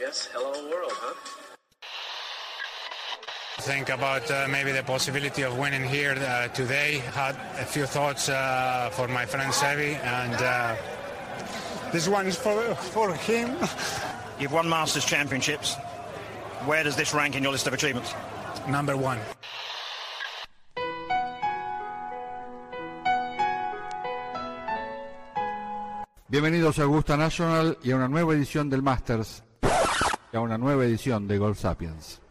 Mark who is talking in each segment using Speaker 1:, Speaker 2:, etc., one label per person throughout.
Speaker 1: Yes, hello world, huh?
Speaker 2: Think about uh, maybe the possibility of winning here uh, today. Had a few thoughts uh, for my friend Sevi, and uh, this one is for for him.
Speaker 3: You've won Masters Championships. Where does this rank in your list of achievements?
Speaker 2: Number one.
Speaker 4: Bienvenidos a Augusta National y a una nueva edición del Masters y a una nueva edición de Golf Sapiens.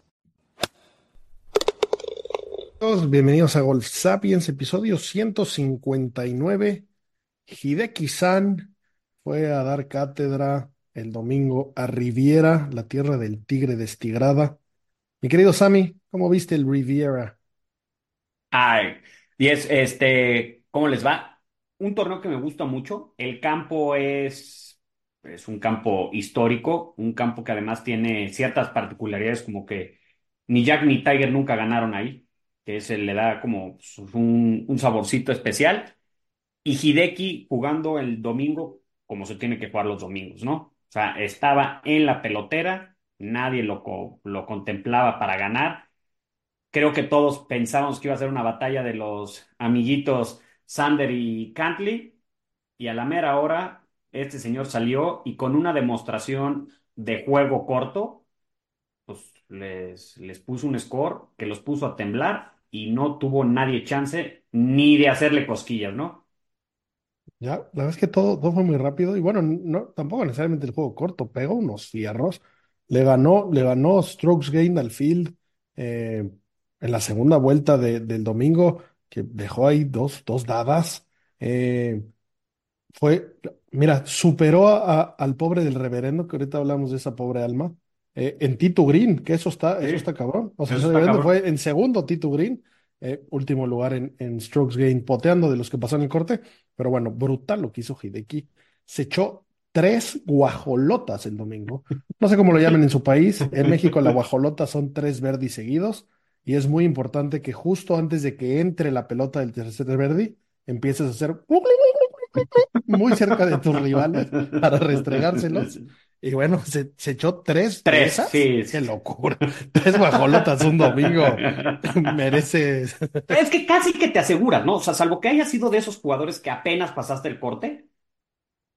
Speaker 5: Todos bienvenidos a Golf Sapiens, episodio 159. Hideki-san fue a dar cátedra el domingo a Riviera, la tierra del tigre destigrada. Mi querido Sammy, ¿cómo viste el Riviera?
Speaker 6: Ay, y es este, ¿cómo les va? Un torneo que me gusta mucho. El campo es, es un campo histórico, un campo que además tiene ciertas particularidades como que ni Jack ni Tiger nunca ganaron ahí, que ese le da como un, un saborcito especial. Y Hideki jugando el domingo como se tiene que jugar los domingos, ¿no? O sea, estaba en la pelotera, nadie lo, lo contemplaba para ganar. Creo que todos pensábamos que iba a ser una batalla de los amiguitos Sander y Cantley, y a la mera hora este señor salió y con una demostración de juego corto, pues les, les puso un score que los puso a temblar y no tuvo nadie chance ni de hacerle cosquillas, ¿no?
Speaker 5: Ya, la verdad es que todo, todo fue muy rápido y bueno, no, tampoco necesariamente el juego corto, pegó unos fierros. Le ganó, le ganó strokes gained al field eh, en la segunda vuelta de- del domingo, que dejó ahí dos, dos dadas. Eh, Fue, mira, superó a- a- al pobre del reverendo, que ahorita hablamos de esa pobre alma, eh, en Tito Green, que eso está, eso está cabrón. O sea,
Speaker 6: eso
Speaker 5: ese
Speaker 6: está
Speaker 5: reverendo fue en segundo Tito Green, eh, último lugar en, en strokes gain, poteando de los que pasaron el corte. Pero bueno, brutal lo que hizo Hideki. Se echó tres guajolotas el domingo. No sé cómo lo llaman en su país. En México la guajolota son tres verdis seguidos. Y es muy importante que justo antes de que entre la pelota del tercer verdi, empieces a hacer muy cerca de tus rivales para restregárselos. Y bueno, se, se echó tres
Speaker 6: Tres,
Speaker 5: esas.
Speaker 6: sí.
Speaker 5: Qué locura. Tres guajolotas un domingo. Merece.
Speaker 6: Es que casi que te aseguras, ¿no? O sea, salvo que haya sido de esos jugadores que apenas pasaste el corte,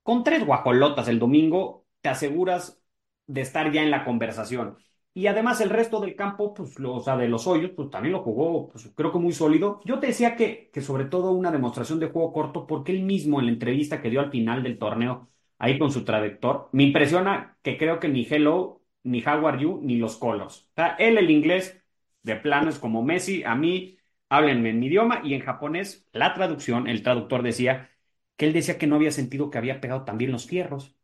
Speaker 6: con tres guajolotas el domingo, te aseguras de estar ya en la conversación. Y además el resto del campo, pues, lo, o sea, de los hoyos, pues también lo jugó, pues creo que muy sólido. Yo te decía que, sobre todo una demostración de juego corto, porque él mismo en la entrevista que dio al final del torneo, ahí con su traductor, me impresiona que creo que ni Hello, ni How are you, ni los Colors. O sea, él el inglés de plano es como Messi, a mí háblenme en mi idioma y en japonés la traducción, el traductor decía que él decía que no había sentido que había pegado también los fierros.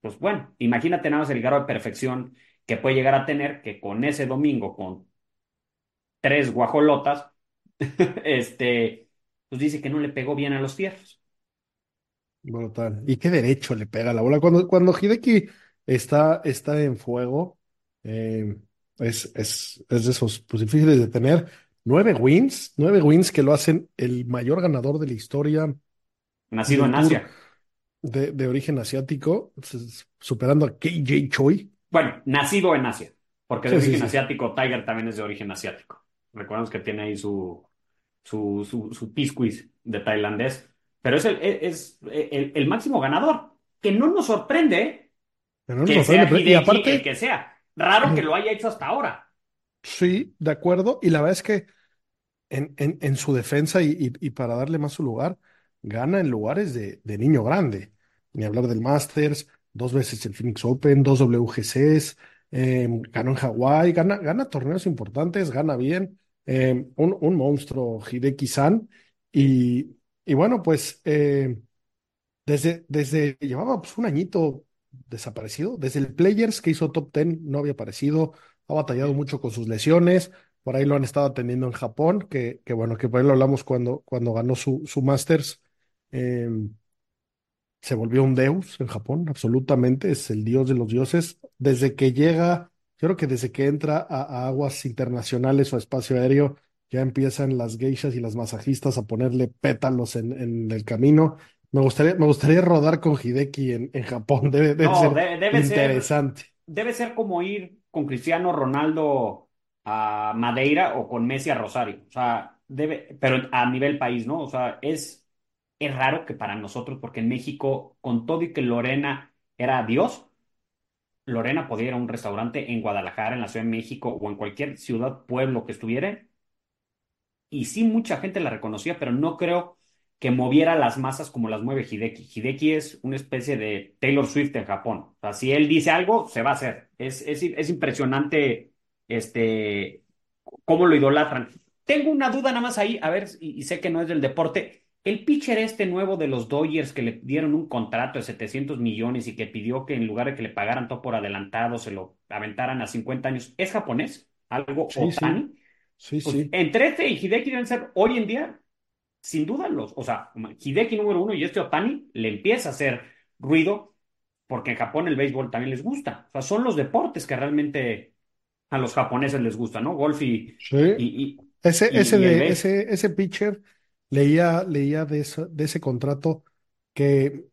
Speaker 6: Pues bueno, imagínate nada más el grado de perfección que puede llegar a tener que con ese domingo, con tres guajolotas, este, pues dice que no le pegó bien a los fierros.
Speaker 5: Brutal. ¿Y qué derecho le pega la bola? Cuando, cuando Hideki está, está en fuego, eh, es, es, es de esos pues, difíciles de tener. Nueve wins, nueve wins que lo hacen el mayor ganador de la historia
Speaker 6: Nacido en Asia.
Speaker 5: de, de origen asiático, superando a KJ Choi.
Speaker 6: Bueno, nacido en Asia, porque de
Speaker 5: Sí,
Speaker 6: origen
Speaker 5: sí.
Speaker 6: asiático, Tiger también es de origen asiático. Recordemos que tiene ahí su, su, su, su piscuis de tailandés, pero es el, es el, el máximo ganador, que no nos sorprende.
Speaker 5: Pero no
Speaker 6: que
Speaker 5: nos
Speaker 6: sea
Speaker 5: sorprende, y aparte,
Speaker 6: el que sea. Raro que lo haya hecho hasta ahora.
Speaker 5: sí, de acuerdo. Y la verdad es que en, en, en su defensa y, y- y para darle más su lugar, gana en lugares de, de niño grande. Ni hablar del Masters, dos veces el Phoenix Open, dos WGCs, eh, ganó en Hawái, gana, gana torneos importantes, gana bien. eh, un, un monstruo, Hideki-san. Y, y bueno, pues eh, desde, desde llevaba pues, un añito desaparecido. Desde el Players que hizo top 10 no había aparecido. Ha batallado mucho con sus lesiones. Por ahí lo han estado atendiendo en Japón, que, que bueno, que por ahí lo hablamos cuando, cuando ganó su, su Masters. Se volvió un deus en Japón, absolutamente. Es el dios de los dioses. Desde que llega, yo creo que desde que entra a, a aguas internacionales o a espacio aéreo, ya empiezan las geishas y las masajistas a ponerle pétalos en, en el camino. Me gustaría, me gustaría rodar con Hideki en, en Japón. Debe, debe
Speaker 6: No,
Speaker 5: ser
Speaker 6: de- debe ser,
Speaker 5: interesante.
Speaker 6: debe ser como ir con Cristiano Ronaldo a Madeira o con Messi a Rosario. O sea, debe, pero a nivel país, ¿no? O sea, es, es raro que para nosotros, porque en México, con todo y que Lorena era Dios, Lorena podía ir a un restaurante en Guadalajara, en la Ciudad de México o en cualquier ciudad, pueblo que estuviera. Y sí, mucha gente la reconocía, pero no creo que moviera las masas como las mueve Hideki. Hideki es una especie de Taylor Swift en Japón. O sea, si él dice algo, se va a hacer. Es, es, es impresionante este, cómo lo idolatran. Tengo una duda nada más ahí, a ver, y, y sé que no es del deporte. El pitcher este nuevo de los Dodgers que le dieron un contrato de 700 millones y que pidió que en lugar de que le pagaran todo por adelantado, se lo aventaran a 50 años, ¿es japonés? ¿Algo
Speaker 5: Sí.
Speaker 6: Otani?
Speaker 5: Sí,
Speaker 6: Pues,
Speaker 5: sí.
Speaker 6: entre este y Hideki deben ser hoy en día, sin duda, los, o sea, Hideki número uno y este Otani le empieza a hacer ruido porque en Japón el béisbol también les gusta. O sea, son los deportes que realmente a los japoneses les gusta, ¿no? Golf y,
Speaker 5: Sí.
Speaker 6: y, y-
Speaker 5: Ese,
Speaker 6: y-
Speaker 5: ese, de, ese, ese pitcher leía, leía de, eso- de ese contrato que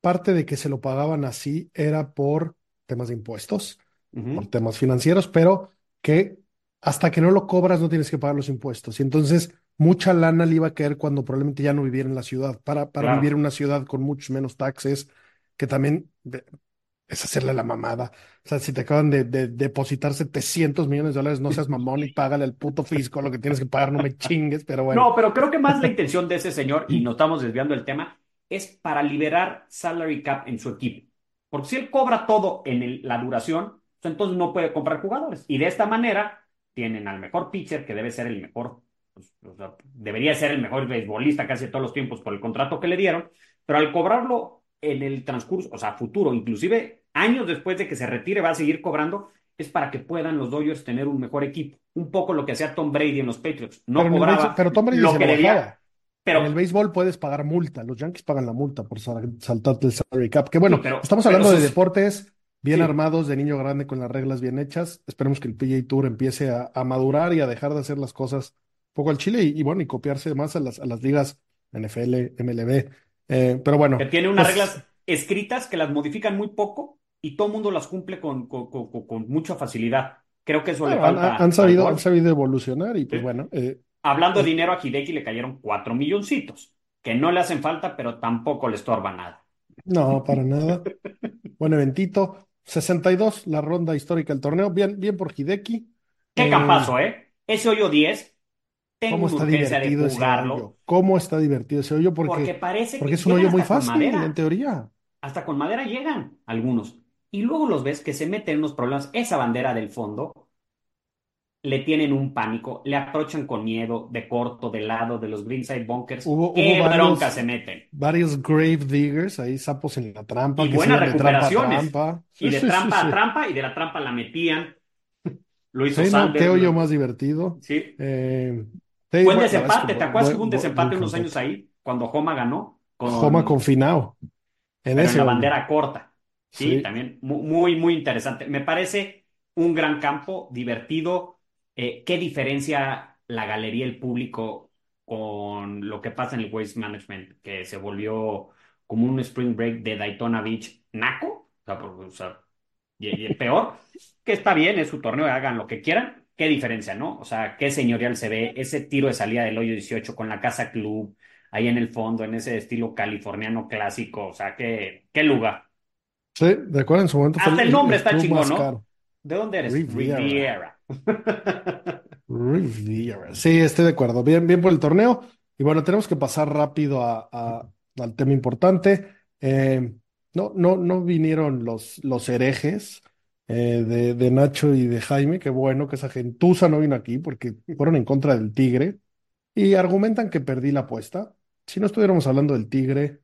Speaker 5: parte de que se lo pagaban así era por temas de impuestos,
Speaker 6: Ujú.
Speaker 5: por temas financieros, pero que hasta que no lo cobras no tienes que pagar los impuestos. Y entonces mucha lana le iba a caer cuando probablemente ya no viviera en la ciudad, para, para vivir en una ciudad con muchos menos taxes, que también es hacerle la mamada. O sea, si te acaban de, de depositar 700 millones de dólares, no seas mamón y págale al puto fisco lo que tienes que pagar, no me chingues, pero bueno.
Speaker 6: No, pero creo que más la intención de ese señor, y nos estamos desviando del tema, es para liberar salary cap en su equipo. Porque si él cobra todo en el- la duración, pues entonces no puede comprar jugadores. Y de esta manera tienen al mejor pitcher, que debe ser el mejor, pues, o sea, debería ser el mejor beisbolista casi todos los tiempos por el contrato que le dieron, pero al cobrarlo en el transcurso, o sea, futuro, inclusive años después de que se retire, va a seguir cobrando, es para que puedan los Dodgers tener un mejor equipo. Un poco lo que hacía Tom Brady en los Patriots. No
Speaker 5: Pero
Speaker 6: cobraba
Speaker 5: pero Tom Brady
Speaker 6: lo
Speaker 5: se
Speaker 6: que debía, pero
Speaker 5: En el béisbol puedes pagar multa. Los Yankees pagan la multa por sal- saltarte el salary cap. Que bueno,
Speaker 6: Sí, pero-
Speaker 5: estamos
Speaker 6: pero
Speaker 5: hablando de deportes bien
Speaker 6: Sí.
Speaker 5: armados, de niño grande con las reglas bien hechas. Esperemos que el PGA Tour empiece a, a madurar y a dejar de hacer las cosas un poco al chile y, y bueno, y copiarse más a las, a las ligas NFL, MLB. Eh, pero bueno,
Speaker 6: que tiene unas
Speaker 5: pues,
Speaker 6: reglas escritas que las modifican muy poco y todo el mundo las cumple con, con, con- mucha facilidad. Creo que eso le
Speaker 5: bueno, han,
Speaker 6: falta
Speaker 5: han
Speaker 6: al
Speaker 5: sabido, han sabido evolucionar y pues
Speaker 6: Sí.
Speaker 5: bueno, eh,
Speaker 6: Hablando de dinero, a Hideki le cayeron cuatro milloncitos, que no le hacen falta, pero tampoco le estorba nada.
Speaker 5: no, para nada. Buen eventito. 62, la ronda histórica del torneo. Bien, bien por Hideki.
Speaker 6: Qué
Speaker 5: Eh,
Speaker 6: campazo, ¿eh? Ese hoyo 10, tengo
Speaker 5: ¿Cómo está divertido
Speaker 6: de
Speaker 5: ese hoyo? ¿Cómo está divertido ese hoyo?
Speaker 6: porque
Speaker 5: Porque,
Speaker 6: parece
Speaker 5: porque
Speaker 6: que
Speaker 5: es un hoyo muy fácil,
Speaker 6: madera.
Speaker 5: en teoría.
Speaker 6: Hasta con madera llegan algunos. Y luego los ves que se meten en unos problemas. Esa bandera del fondo le tienen un pánico, le aprovechan con miedo, de corto, de lado, de los greenside bunkers.
Speaker 5: Hubo,
Speaker 6: ¿Qué
Speaker 5: hubo varios,
Speaker 6: bronca se meten?
Speaker 5: varios grave diggers, ahí sapos en la trampa,
Speaker 6: Y
Speaker 5: que
Speaker 6: buenas
Speaker 5: iban de trampa a
Speaker 6: recuperaciones. Y de
Speaker 5: sí,
Speaker 6: trampa
Speaker 5: sí.
Speaker 6: a trampa, y de la trampa la metían. Lo hizo
Speaker 5: Sí, no,
Speaker 6: Sanders.
Speaker 5: qué hoyo más divertido.
Speaker 6: Sí.
Speaker 5: Eh, sí, bueno, es
Speaker 6: desempate. ¿Te acuerdas que hubo un desempate unos años ahí? Cuando Homa ganó. Con,
Speaker 5: Homa confinado en
Speaker 6: la bandera corta. Sí,
Speaker 5: Sí.
Speaker 6: también mu- muy, muy interesante. Me parece un gran campo, divertido. Eh, ¿qué diferencia la galería, el público con lo que pasa en el Waste Management? Que se volvió como un spring break de Daytona Beach naco. O sea, por- o sea, y, y peor, que está bien, es su torneo, hagan lo que quieran. ¿Qué diferencia, no? O sea, qué señorial se ve ese tiro de salida del hoyo 18 con la casa club ahí en el fondo, en ese estilo californiano clásico. O sea, qué, qué lugar.
Speaker 5: Sí, de acuerdo, en su momento fue
Speaker 6: Hasta el nombre está chingón, ¿no?
Speaker 5: caro.
Speaker 6: ¿De dónde eres?
Speaker 5: Riviera.
Speaker 6: Riviera.
Speaker 5: Riviera. Sí, estoy de acuerdo. Bien, bien por el torneo. Y bueno, tenemos que pasar rápido a, a- al tema importante. Eh, no, no, no vinieron los, los herejes eh, de, de Nacho y de Jaime. Qué bueno que esa gentuza no vino aquí porque fueron en contra del Tigre y argumentan que perdí la apuesta. Si no estuviéramos hablando del Tigre,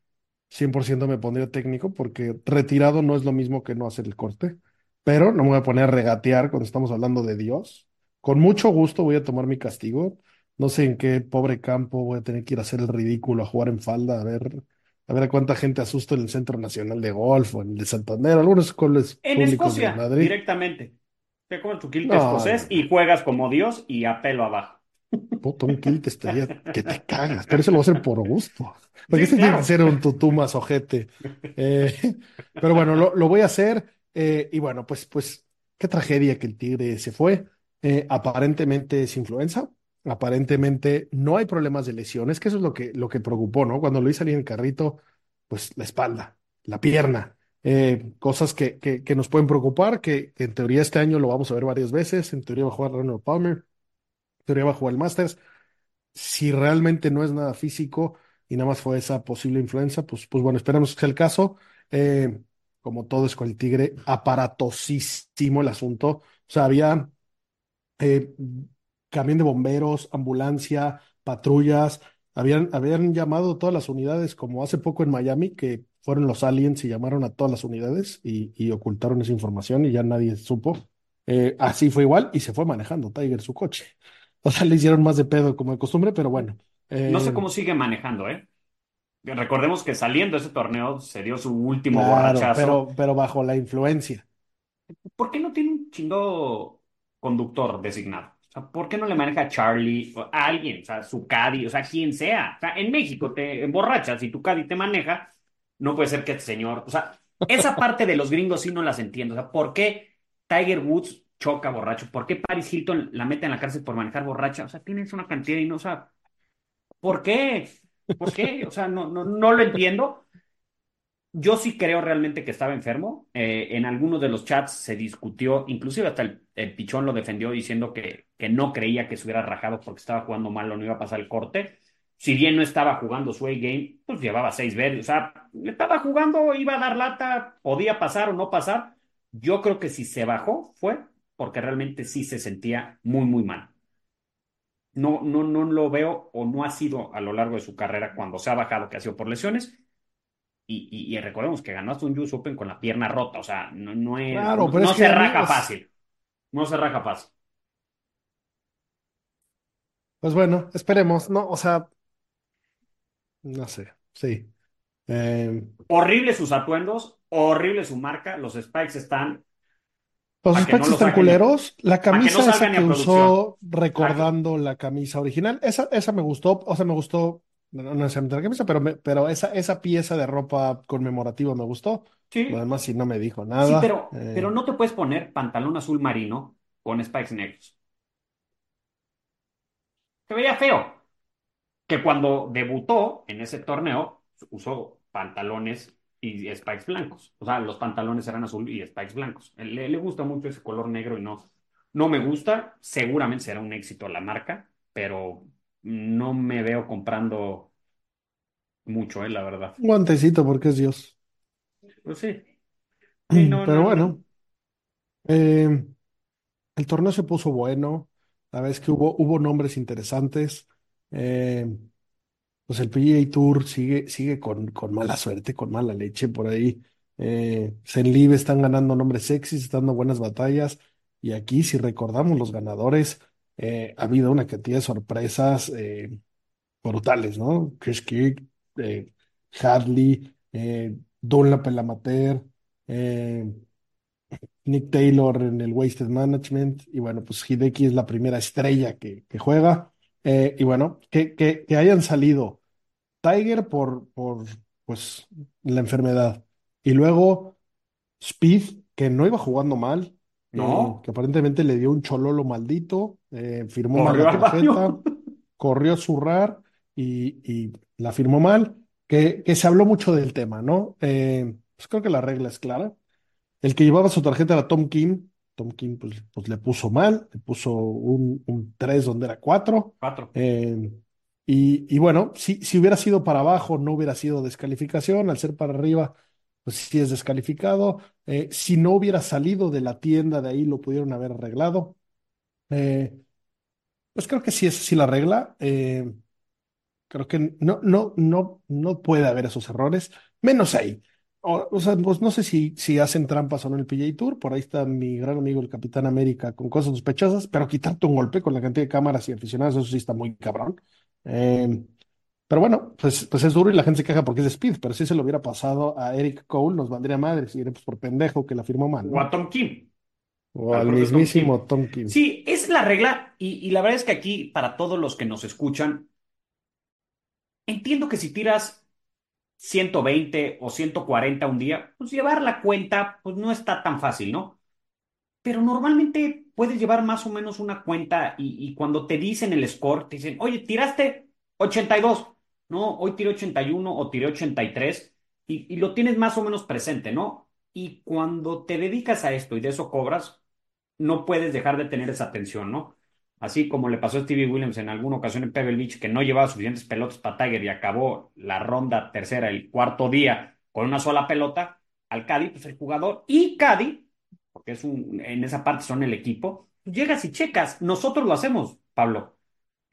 Speaker 5: 100% me pondría técnico porque retirado no es lo mismo que no hacer el corte. Pero no me voy a poner a regatear cuando estamos hablando de Dios. Con mucho gusto voy a tomar mi castigo. No sé en qué pobre campo voy a tener que ir a hacer el ridículo, a jugar en falda, a ver, a ver a cuánta gente asusto en el Centro Nacional de Golf o en el de Santander, algunos coles
Speaker 6: En
Speaker 5: públicos de
Speaker 6: Escocia,
Speaker 5: Madrid.
Speaker 6: directamente. Te comes tu kilt
Speaker 5: No,
Speaker 6: escocés
Speaker 5: no,
Speaker 6: y juegas como Dios y a pelo abajo.
Speaker 5: Puto, un kilt estaría que te cagas, pero eso lo voy a hacer por gusto. Porque
Speaker 6: Sí,
Speaker 5: tiene
Speaker 6: claro.
Speaker 5: que ser un tutú más ojete. Eh, pero bueno, lo, lo voy a hacer. Eh, y bueno, pues, pues, qué tragedia que el Tigre se fue. Eh, aparentemente es influenza. Aparentemente no hay problemas de lesiones, que eso es lo que, lo que preocupó, ¿no? Cuando Luis salía en el carrito, pues la espalda, la pierna, eh, cosas que, que, nos pueden preocupar, que, en teoría este año lo vamos a ver varias veces, en teoría va a jugar Ronald Palmer, en teoría va a jugar el Masters. Si realmente no es nada físico y nada más fue esa posible influencia, pues, pues bueno, esperamos que sea el caso. Eh, como todo es con el Tigre, aparatosísimo el asunto. O sea, había eh, camión de bomberos, ambulancia, patrullas, habían, habían llamado todas las unidades, como hace poco en Miami, que fueron los aliens y llamaron a todas las unidades y, y ocultaron esa información y ya nadie supo. Eh, así fue igual y se fue manejando Tiger su coche. O sea, le hicieron más de pedo como de costumbre, pero bueno.
Speaker 6: Eh, no sé cómo sigue manejando, ¿eh? Recordemos que saliendo de ese torneo se dio su último
Speaker 5: claro,
Speaker 6: borrachazo.
Speaker 5: Pero, pero bajo la influencia.
Speaker 6: ¿Por qué no tiene un chingo conductor designado? ¿Por qué no le maneja a Charlie o a alguien? O sea, su caddy, o sea, quien sea. O sea, en México te emborrachas y tu caddy te maneja. No puede ser que este señor. O sea, esa parte de los gringos sí no las entiendo. O sea, ¿por qué Tiger Woods choca borracho? ¿Por qué Paris Hilton la mete en la cárcel por manejar borracha? O sea, tienes una cantidad y no, o sea, ¿por qué? ¿Por qué? O sea, no, no, no lo entiendo. Yo sí creo realmente que estaba enfermo. Eh, en algunos de los chats se discutió, inclusive hasta el, Pichón lo defendió diciendo que, no creía que se hubiera rajado porque estaba jugando mal o no iba a pasar el corte. Si bien no estaba jugando su A-game, pues llevaba seis veces. O sea, estaba jugando, iba a dar lata, podía pasar o no pasar. Yo creo que si se bajó fue porque realmente sí se sentía muy, muy mal no, no, no lo veo o no ha sido a lo largo de su carrera cuando se ha bajado, que ha sido por lesiones. Y, y, y recordemos que ganó hasta un US Open con la pierna rota, o sea, no, no, es,
Speaker 5: claro,
Speaker 6: no,
Speaker 5: no
Speaker 6: se
Speaker 5: es que
Speaker 6: raja fácil. No se raja fácil.
Speaker 5: Pues bueno, esperemos, ¿no? O sea, no sé, sí. Eh,
Speaker 6: horrible sus atuendos, horrible su marca, los spikes están
Speaker 5: los spikes no están culeros. La camisa
Speaker 6: no
Speaker 5: esa que usó recordando la camisa original, esa, esa me gustó, o sea, me gustó, no necesariamente la camisa, pero, me, pero esa, esa pieza de ropa conmemorativa me gustó.
Speaker 6: Sí.
Speaker 5: Lo demás sí no me dijo nada.
Speaker 6: Sí, pero,
Speaker 5: eh,
Speaker 6: pero no te puedes poner pantalón azul marino con spikes negros. Se veía feo. Que cuando debutó en ese torneo, usó pantalones y spikes blancos. O sea, los pantalones eran azul y spikes blancos. Le, le, gusta mucho ese color negro y no, no me gusta. Seguramente será un éxito la marca, pero no me veo comprando mucho, eh, la verdad.
Speaker 5: Un guantecito porque es Dios.
Speaker 6: Pues sí. sí no,
Speaker 5: pero
Speaker 6: no,
Speaker 5: bueno,
Speaker 6: no.
Speaker 5: eh, el torneo se puso bueno. La vez que hubo, hubo nombres interesantes. Eh, pues el PGA Tour sigue, sigue con, con mala suerte, con mala leche por ahí. Eh, están ganando nombres sexys, están dando buenas batallas. Y aquí, si recordamos los ganadores, eh, ha habido una cantidad de sorpresas eh, brutales, ¿no? Chris Kirk, eh, Hadley, Dunlap el amateur, eh, Nick Taylor en el Wasted Management. Y bueno, pues Hideki es la primera estrella que, juega. Y bueno, que, que, que, hayan salido Tiger por, por pues, la enfermedad. Y luego Speed, que no iba jugando mal,
Speaker 6: No.
Speaker 5: eh, que aparentemente le dio un chololo maldito, eh, firmó mal
Speaker 6: Corrió
Speaker 5: la
Speaker 6: al baño.
Speaker 5: tarjeta, corrió a zurrar y, y la firmó mal. Que, que se habló mucho del tema, ¿no? Eh, pues creo que la regla es clara. El que llevaba su tarjeta era Tom Kim. Tom Kim pues, pues le puso mal, le puso un, un 3 donde era 4.
Speaker 6: Cuatro.
Speaker 5: Eh, y, y bueno, si, si hubiera sido para abajo, no hubiera sido descalificación. Al ser para arriba, pues sí es descalificado. Eh, si no hubiera salido de la tienda de ahí, lo pudieron haber arreglado. Eh, pues creo que sí es así la regla. Eh, creo que no, no, no, no puede haber esos errores, menos ahí. O, sea, pues no sé si, si hacen trampas o no en el PGA Tour. Por ahí está mi gran amigo el Capitán América con cosas sospechosas, pero quitarte un golpe con la cantidad de cámaras y aficionados, eso sí está muy cabrón. Eh, pero bueno, pues, pues es duro y la gente se queja porque es de Speed, pero si se lo hubiera pasado a Eric Cole, nos valdría madre si pues por pendejo que la firmó mal,
Speaker 6: O a
Speaker 5: ¿no?
Speaker 6: Tom Kim.
Speaker 5: O
Speaker 6: al
Speaker 5: al
Speaker 6: propio Tom
Speaker 5: mismísimo
Speaker 6: Kim.
Speaker 5: Tom Kim.
Speaker 6: Sí, es la regla y, y la verdad es que aquí, para todos los que nos escuchan, entiendo que si tiras 120 o 140 un día, pues llevar la cuenta, pues no está tan fácil, ¿no? Pero normalmente puedes llevar más o menos una cuenta y, y cuando te dicen el score, te dicen, oye, tiraste 82, no, hoy tiré 81 o tiré 83 y, y lo tienes más o menos presente, ¿no? Y cuando te dedicas a esto y de eso cobras, no puedes dejar de tener esa atención, ¿no? Así como le pasó a Stevie Williams en alguna ocasión en Pebble Beach, que no llevaba suficientes pelotas para Tiger y acabó la ronda tercera, el cuarto día, con una sola pelota, al Caddy, pues el jugador y Caddy, porque es un, en esa parte son el equipo, llegas y checas. Nosotros lo hacemos, Pablo.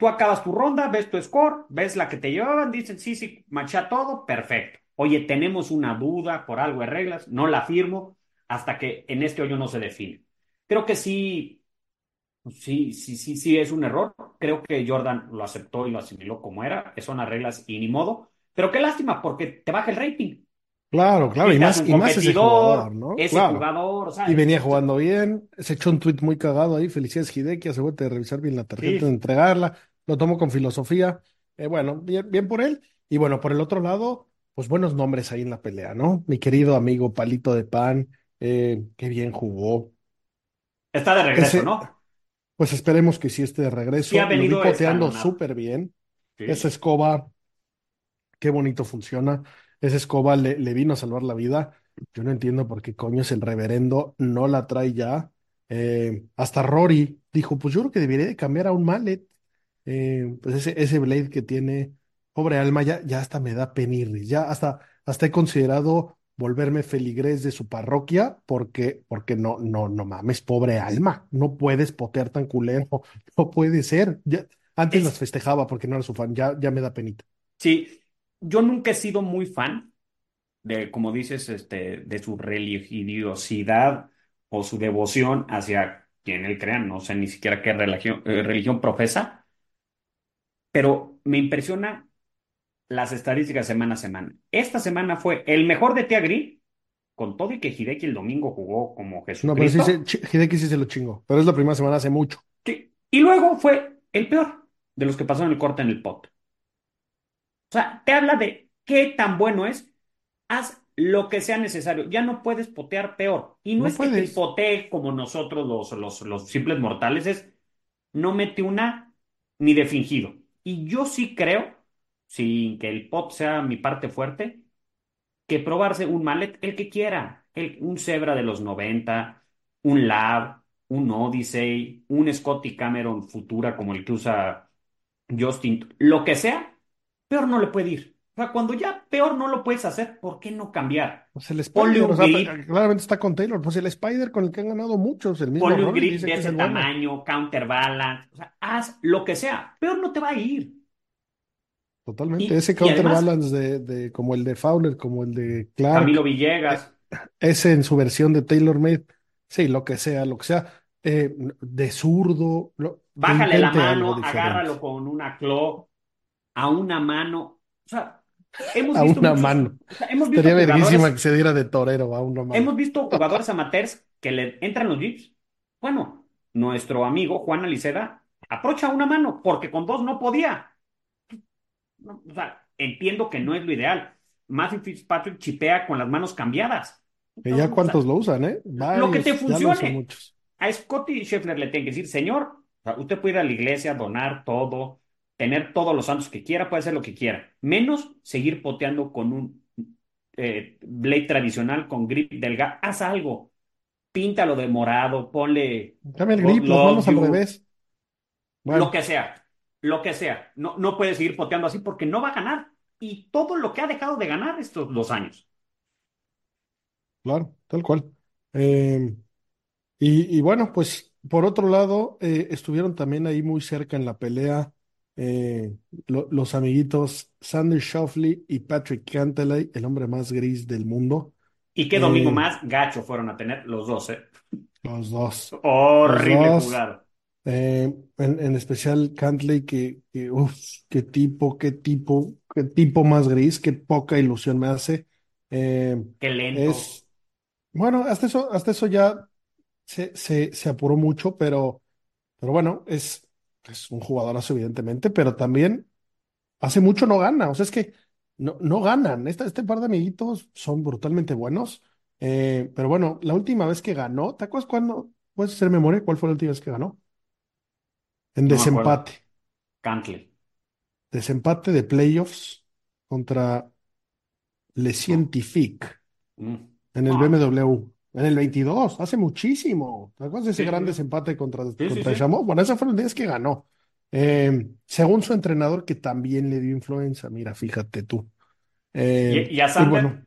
Speaker 6: Tú acabas tu ronda, ves tu score, ves la que te llevaban, dicen, sí, sí, macha todo, perfecto. Oye, tenemos una duda por algo de reglas, no la firmo hasta que en este hoyo no se define. Creo que sí, sí, sí, sí, sí es un error. Creo que Jordan lo aceptó y lo asimiló como era, que son las reglas y ni modo. Pero qué lástima, porque te baja el rating.
Speaker 5: Claro, claro, y más, y más ese jugador, ¿no?
Speaker 6: ese
Speaker 5: Claro.
Speaker 6: jugador, o sea,
Speaker 5: Y venía jugando bien, se echó un tuit muy cagado ahí, felicidades Hideki, asegúrate de revisar bien la tarjeta,
Speaker 6: Sí.
Speaker 5: de entregarla, lo tomo con filosofía, Eh, bueno, bien, bien por él, y bueno, por el otro lado, pues buenos nombres ahí en la pelea, ¿no? Mi querido amigo Palito de Pan, eh, qué bien jugó,
Speaker 6: está de regreso,
Speaker 5: ese,
Speaker 6: ¿no?
Speaker 5: pues esperemos que sí esté de regreso,
Speaker 6: Sí ha
Speaker 5: lo vi
Speaker 6: venido
Speaker 5: poteando
Speaker 6: escalonado.
Speaker 5: súper bien,
Speaker 6: Sí.
Speaker 5: esa escoba, qué bonito funciona, esa escoba le, le vino a salvar la vida, yo no entiendo por qué coño es el reverendo no la trae ya. Eh, hasta Rory dijo, pues yo creo que debería de cambiar a un mallet. Eh, pues ese, ese blade que tiene, pobre alma, ya, ya hasta me da penirris, ya hasta, hasta he considerado volverme feligrés de su parroquia porque, porque no, no, no mames, pobre alma, no puedes potear tan culero, no puede ser. Ya, antes
Speaker 6: Es-
Speaker 5: las festejaba porque no era su fan, ya, ya me da penita.
Speaker 6: Sí, yo nunca he sido muy fan de, como dices, este, de su religiosidad o su devoción hacia quien él crea, no sé ni siquiera qué religión, eh, religión profesa, pero me impresiona las estadísticas semana a semana. Esta semana fue el mejor de Tea Green, con todo y que Hideki el domingo jugó como
Speaker 5: No, pero sí se, Hideki sí se lo chingó, pero es la primera semana hace mucho.
Speaker 6: Sí. Y luego fue el peor de los que pasaron el corte en el pot. O sea, te habla de qué tan bueno es. Haz lo que sea necesario. Ya no puedes potear peor. Y no,
Speaker 5: No
Speaker 6: es que te potee como nosotros los, los, los simples mortales, es no mete una ni de fingido. Y yo sí creo, sin que el pot sea mi parte fuerte, que probarse un mallet, el que quiera, el, un Zebra de los 90, un Lab, un Odyssey, un Scotty Cameron Futura como el que usa Justin, lo que sea, peor no le puede ir. O sea, cuando ya peor no lo puedes hacer, ¿por qué no cambiar?
Speaker 5: Pues el Spider, o sea, claramente está con Taylor. Pues el Spider con el que han ganado muchos, el mismo
Speaker 6: Ponle un grip de
Speaker 5: es
Speaker 6: ese
Speaker 5: bueno.
Speaker 6: tamaño, counterbalance, o sea, haz lo que sea, peor no te va a ir.
Speaker 5: Totalmente.
Speaker 6: Y,
Speaker 5: Ese counterbalance de, de como el de Fowler, como el de Clark,
Speaker 6: Camilo
Speaker 5: eh,
Speaker 6: Villegas,
Speaker 5: ese en su versión de Taylor Made, sí, lo que sea, lo que sea, eh, de zurdo, lo-
Speaker 6: bájale la mano, agárralo con una claw, a una mano. O sea, hemos
Speaker 5: A
Speaker 6: visto
Speaker 5: una
Speaker 6: muchos,
Speaker 5: mano.
Speaker 6: o sea, hemos visto
Speaker 5: Estaría verguísima que se diera de torero a una mano.
Speaker 6: hemos visto jugadores amateurs que le entran los grips. Bueno, nuestro amigo Juan Aliceda aprocha una mano porque con dos no podía. O sea, entiendo que no es lo ideal. Matthew Fitzpatrick chipea con las manos cambiadas.
Speaker 5: Que ya cuántos lo usan, ¿eh?
Speaker 6: lo que te
Speaker 5: lo
Speaker 6: funcione. A Scotty Scheffler le tienen que decir, señor, usted puede ir a la iglesia, donar todo, tener todos los santos que quiera, puede hacer lo que quiera, menos seguir poteando con un eh, blade tradicional con grip delgado. Haz algo, píntalo de morado, ponle
Speaker 5: Cambia el grip,
Speaker 6: love
Speaker 5: manos al revés.
Speaker 6: lo que sea, lo que sea. No, no puede seguir poteando así porque no va a ganar. Y todo lo que ha dejado de ganar estos dos años.
Speaker 5: claro, tal cual. Eh, y, y bueno, pues por otro lado, eh, estuvieron también ahí muy cerca en la pelea eh, lo- los amiguitos Sander Schauffele y Patrick Cantlay, el hombre más gris del mundo.
Speaker 6: Y qué domingo
Speaker 5: Eh,
Speaker 6: más gacho fueron a tener los dos, ¿eh?
Speaker 5: los dos. Los
Speaker 6: Horrible
Speaker 5: dos.
Speaker 6: jugada.
Speaker 5: Eh, en, en especial Cantley, que, que uf, qué tipo, qué tipo, qué tipo más gris, qué poca ilusión me hace.
Speaker 6: Qué lento.
Speaker 5: es, bueno, hasta eso, hasta eso ya se, se, se apuró mucho, pero, pero bueno, es, es un jugadorazo, evidentemente, pero también hace mucho no gana. O sea, es que no, no ganan. Este, este par de amiguitos son brutalmente buenos. Eh, pero bueno, la última vez que ganó, ¿te acuerdas cuándo? ¿Puedes hacer memoria? ¿Cuál fue la última vez que ganó? En
Speaker 6: No
Speaker 5: desempate.
Speaker 6: Cantley.
Speaker 5: Desempate de playoffs contra Le Scientifique
Speaker 6: Mm.
Speaker 5: en el
Speaker 6: Ah.
Speaker 5: BMW. En el 22, hace muchísimo. ¿Te acuerdas de ese
Speaker 6: Sí,
Speaker 5: gran desempate contra,
Speaker 6: sí,
Speaker 5: contra
Speaker 6: sí.
Speaker 5: Bueno, esa fue la vez que ganó. Eh, según su entrenador, que también le dio influenza. Mira, fíjate tú. Eh,
Speaker 6: Y, y a
Speaker 5: y bueno,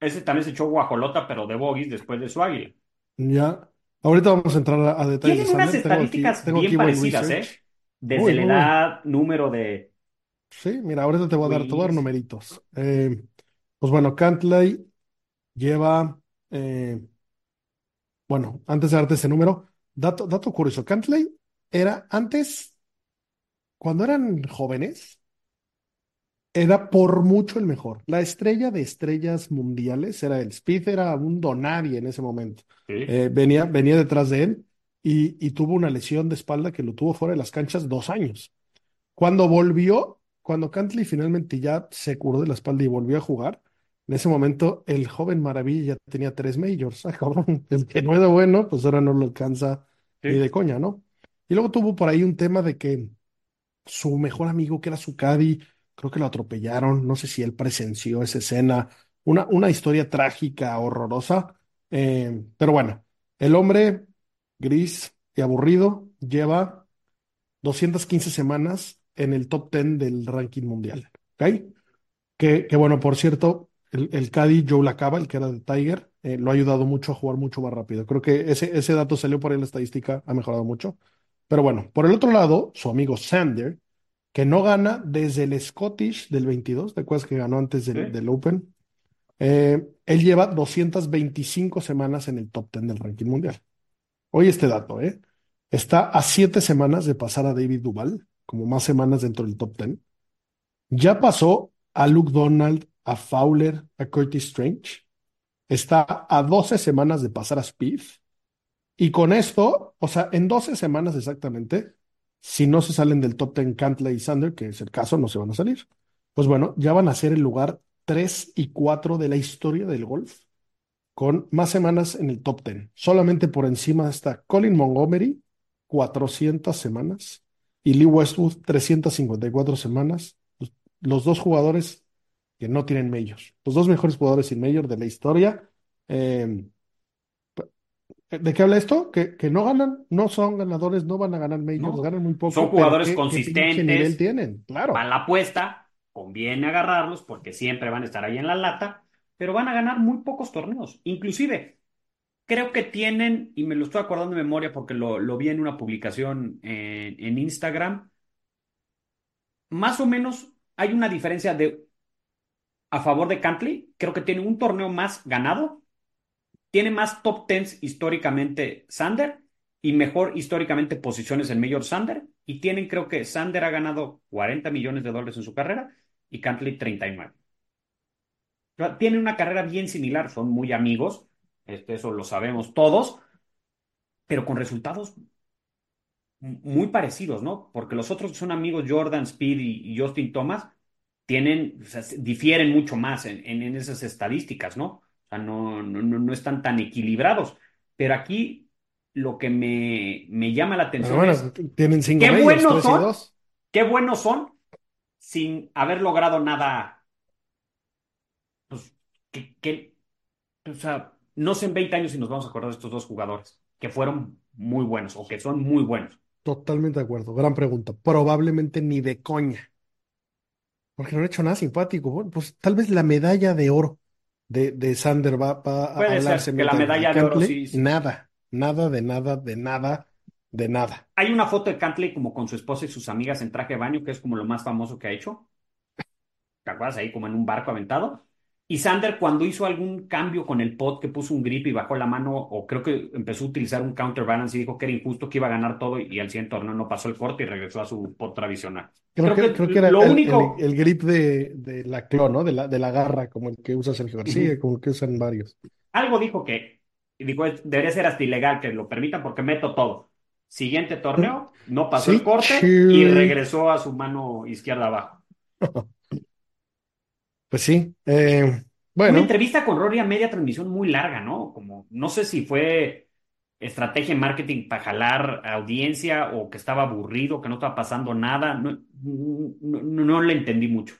Speaker 6: ese también se echó guajolota, pero de bogies después de su águila.
Speaker 5: ya. Ahorita vamos a entrar a, a detalles de
Speaker 6: Tienen unas
Speaker 5: Sander. Tengo aquí,
Speaker 6: estadísticas
Speaker 5: tengo
Speaker 6: bien
Speaker 5: aquí
Speaker 6: parecidas, ¿eh? Desde la edad, número de
Speaker 5: Sí, mira, ahorita te voy a dar, dar
Speaker 6: wins.
Speaker 5: numeritos. Eh, pues bueno, Cantlay lleva, eh, bueno, antes de darte ese número, dato, dato curioso, Cantlay era antes, cuando eran jóvenes, era por mucho el mejor. La estrella de estrellas mundiales era el Speed, era un donadie en ese momento.
Speaker 6: Sí.
Speaker 5: Eh, venía, venía detrás de él y, y tuvo una lesión de espalda que lo tuvo fuera de las canchas dos años. Cuando volvió, cuando Cantley finalmente ya se curó de la espalda y volvió a jugar, en ese momento el joven maravilla ya tenía tres majors. Ah, cabrón, el que no era bueno, pues ahora no lo alcanza
Speaker 6: Sí.
Speaker 5: ni de coña, ¿no? Y luego tuvo por ahí un tema de que su mejor amigo, que era su caddy, creo que lo atropellaron, no sé si él presenció esa escena, una, una historia trágica, horrorosa, eh, pero bueno, el hombre gris y aburrido lleva 215 semanas en el top 10 del ranking mundial, ¿ok? Que, que bueno, por cierto, el, el Caddy Joe Lacaba, el que era de Tiger, eh, lo ha ayudado mucho a jugar mucho más rápido. Creo que ese, ese dato salió por ahí en la estadística, ha mejorado mucho. Pero bueno, por el otro lado, su amigo Sander, que no gana desde el Scottish del 22, ¿te acuerdas que ganó antes del,
Speaker 6: Sí.
Speaker 5: del Open? Eh, él lleva 225 semanas en el top 10 del ranking mundial. Oye este dato, ¿eh? Está a siete semanas de pasar a David Duval, como más semanas dentro del top 10. Ya pasó a Luke Donald, a Fowler, a Curtis Strange. Está a 12 semanas de pasar a Speed. Y con esto, o sea, en 12 semanas exactamente, si no se salen del top 10 Cantley y Sander, que es el caso, no se van a salir. Pues bueno, ya van a ser el lugar 3 y 4 de la historia del golf, con más semanas en el top 10. Solamente por encima está Colin Montgomery, 400 semanas, y Lee Westwood, 354 semanas. Los, dos jugadores que no tienen majors. Los dos mejores jugadores sin major de la historia. Eh, ¿de qué habla esto? Que, que no ganan, no son ganadores, no van a ganar majors,
Speaker 6: No.
Speaker 5: ganan muy poco,
Speaker 6: Son jugadores
Speaker 5: qué, qué
Speaker 6: consistentes.
Speaker 5: nivel tienen, claro.
Speaker 6: Para la apuesta, conviene agarrarlos porque siempre van a estar ahí en la lata, pero van a ganar muy pocos torneos. Inclusive, creo que tienen, y me lo estoy acordando de memoria porque lo, lo vi en una publicación en, en Instagram, más o menos hay una diferencia de a favor de Cantley. Creo que tiene un torneo más ganado, tiene más top tens históricamente Sander y mejor históricamente posiciones en Major Sander. Y tienen, creo que Sander ha ganado 40 millones de dólares en su carrera y Cantley 39. O sea, Tienen una carrera bien similar, son muy amigos, este, eso lo sabemos todos, pero con resultados muy parecidos, ¿no? Porque los otros son amigos, Jordan, Speed y Justin Thomas, tienen, o sea, se- difieren mucho más en, en- en esas estadísticas, ¿no? O sea, no, no, no están tan equilibrados. Pero aquí lo que me, me llama la atención
Speaker 5: bueno,
Speaker 6: es
Speaker 5: tienen cinco
Speaker 6: qué
Speaker 5: majors,
Speaker 6: buenos son,
Speaker 5: dos.
Speaker 6: qué buenos son sin haber logrado nada, pues, que, que, o sea, no sé en 20 años si nos vamos a acordar de estos dos jugadores, que fueron muy buenos o que son muy buenos.
Speaker 5: Totalmente de acuerdo. Gran pregunta. Probablemente ni de coña. Porque no han hecho nada simpático. Bueno, pues tal vez la medalla de oro de, de Sander va, va a
Speaker 6: Puede
Speaker 5: hablar
Speaker 6: ser que la medalla de oro sí.
Speaker 5: Nada, nada de nada, de nada, de nada.
Speaker 6: Hay una foto de Cantley como con su esposa y sus amigas en traje de baño, que es como lo más famoso que ha hecho. ¿Te acuerdas? Ahí como en un barco aventado. Y Sander cuando hizo algún cambio con el pot, que puso un grip y bajó la mano, o creo que empezó a utilizar un counterbalance y dijo que era injusto, que iba a ganar todo y al siguiente torneo no pasó el corte y regresó a su pot tradicional.
Speaker 5: Creo,
Speaker 6: Creo
Speaker 5: que,
Speaker 6: que
Speaker 5: creo que era
Speaker 6: lo
Speaker 5: el,
Speaker 6: único-
Speaker 5: el- el grip de, de la clon, ¿no? De la, de la garra, como el que usa Sergio García,
Speaker 6: Ujú.
Speaker 5: como el que usan varios.
Speaker 6: Algo dijo que, y dijo, "Es- debería ser hasta ilegal que lo permitan porque meto todo. Siguiente torneo, no pasó
Speaker 5: Sí,
Speaker 6: el corte y regresó a su mano izquierda abajo.
Speaker 5: Pues sí. eh,
Speaker 6: Una
Speaker 5: bueno,
Speaker 6: entrevista con Rory a media transmisión muy larga, ¿no? Como, no sé si fue estrategia en marketing para jalar audiencia o que estaba aburrido, que no estaba pasando nada. No, no, no, no le entendí mucho.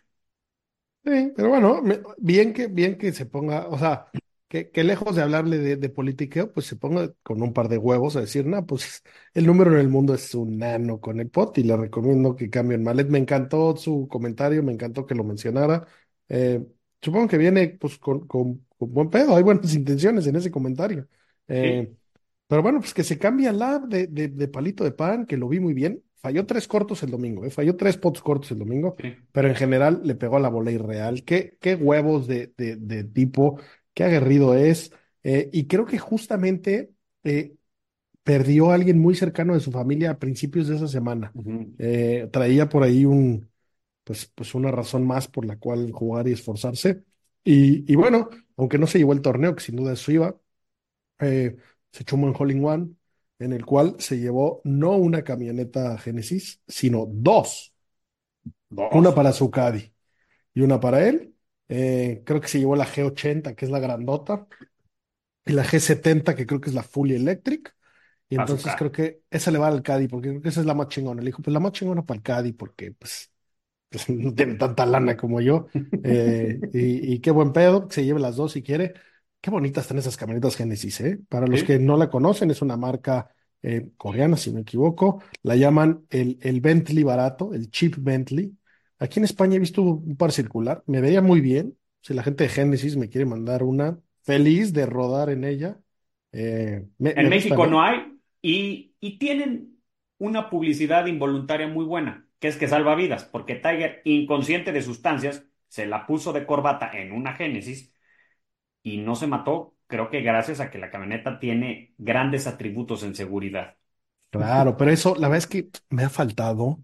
Speaker 5: sí, pero bueno, bien que, bien que se ponga, o sea, que, que lejos de hablarle de, de politiqueo, pues se ponga con un par de huevos a decir, no, pues el número en el mundo es un nano con el pot y le recomiendo que cambien Malet. Me encantó su comentario, me encantó que lo mencionara. Eh, supongo que viene pues con, con, con buen pedo, hay buenas intenciones en ese comentario.
Speaker 6: Sí,
Speaker 5: Eh, Pero bueno, pues que se cambie al lab de, de, de palito de pan, que lo vi muy bien. Falló tres cortos el domingo, ¿eh? Falló tres pots cortos el domingo,
Speaker 6: sí.
Speaker 5: pero en general le pegó a la bola irreal. Qué, qué huevos de, de, tipo, qué aguerrido es. Eh, y creo que justamente perdió a alguien muy cercano de su familia a principios de esa semana. Traía por ahí un, pues, pues una razón más por la cual jugar y esforzarse. Y, y bueno, aunque no se llevó el torneo, que sin duda eso iba eh, se echó un buen hole in one, en el cual se llevó no una camioneta Genesis, sino dos. Una para su caddy y una para él. Eh, creo que se llevó la G80, que es la grandota, y la G70, que creo que es la Fully Electric. Y entonces creo que esa le va al caddy, porque creo que esa es la más chingona. Le dijo, pues la más chingona para el caddy, porque pues, pues, no tiene tanta lana como yo. Eh, y, y qué buen pedo, que se lleve las dos si quiere. Qué bonitas están esas camionetas Genesis, ¿eh? Para los
Speaker 6: Sí.
Speaker 5: que no la conocen, es una marca eh, coreana, si no me equivoco. La llaman el, el Bentley barato, el cheap Bentley. Aquí en España he visto un par circular, me veía muy bien. Si la gente de Genesis me quiere mandar una, feliz de rodar en ella. Eh, me,
Speaker 6: En
Speaker 5: me
Speaker 6: México no hay y, y tienen una publicidad involuntaria muy buena, que es que salva vidas, porque Tiger, inconsciente de sustancias, se la puso de corbata en una Génesis y no se mató, creo que gracias a que la camioneta tiene grandes atributos en seguridad.
Speaker 5: Claro, pero eso, la verdad es que me ha faltado.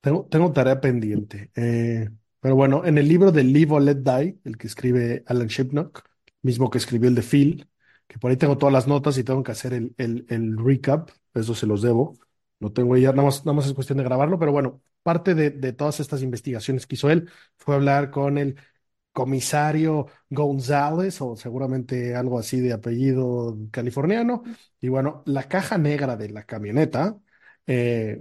Speaker 5: Tengo, tengo tarea pendiente. Eh, pero bueno, en el libro de Live or Let Die, el que escribe Alan Shipnock, mismo que escribió el de Phil, que por ahí tengo todas las notas y tengo que hacer el, el, el recap, eso se los debo. Lo tengo ya, nada más, nada más es cuestión de grabarlo, pero bueno, parte de, de todas estas investigaciones que hizo él fue hablar con el comisario González, o seguramente algo así de apellido californiano. Y bueno, la caja negra de la camioneta, eh,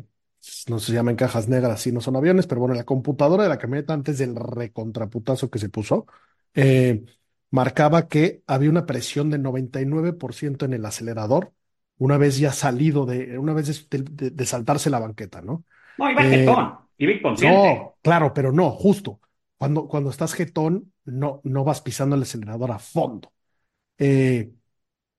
Speaker 5: no se llaman cajas negras, si no son aviones, pero bueno, la computadora de la camioneta antes del recontraputazo que se puso, eh, marcaba que había una presión del 99% en el acelerador, una vez ya salido de, una vez de, de- de saltarse la banqueta, ¿no?
Speaker 6: No, iba
Speaker 5: Eh,
Speaker 6: jetón, iba inconsciente.
Speaker 5: no, claro, pero no, justo. Cuando, cuando estás jetón, no, no vas pisando el acelerador a fondo. Eh,